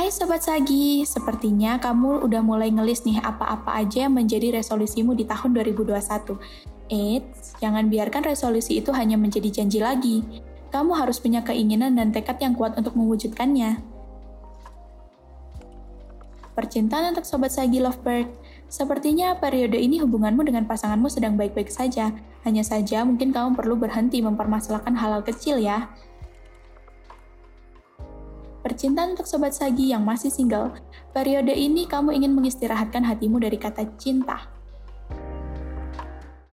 Hai Sobat Sagi, sepertinya kamu udah mulai ngelis nih apa-apa aja yang menjadi resolusimu di tahun 2021. Eits, jangan biarkan resolusi itu hanya menjadi janji lagi. Kamu harus punya keinginan dan tekad yang kuat untuk mewujudkannya. Percintaan untuk Sobat Sagi Lovebird, sepertinya periode ini hubunganmu dengan pasanganmu sedang baik-baik saja. Hanya saja mungkin kamu perlu berhenti mempermasalahkan hal-hal kecil ya. Percintaan untuk sobat sagi yang masih single, periode ini kamu ingin mengistirahatkan hatimu dari kata cinta.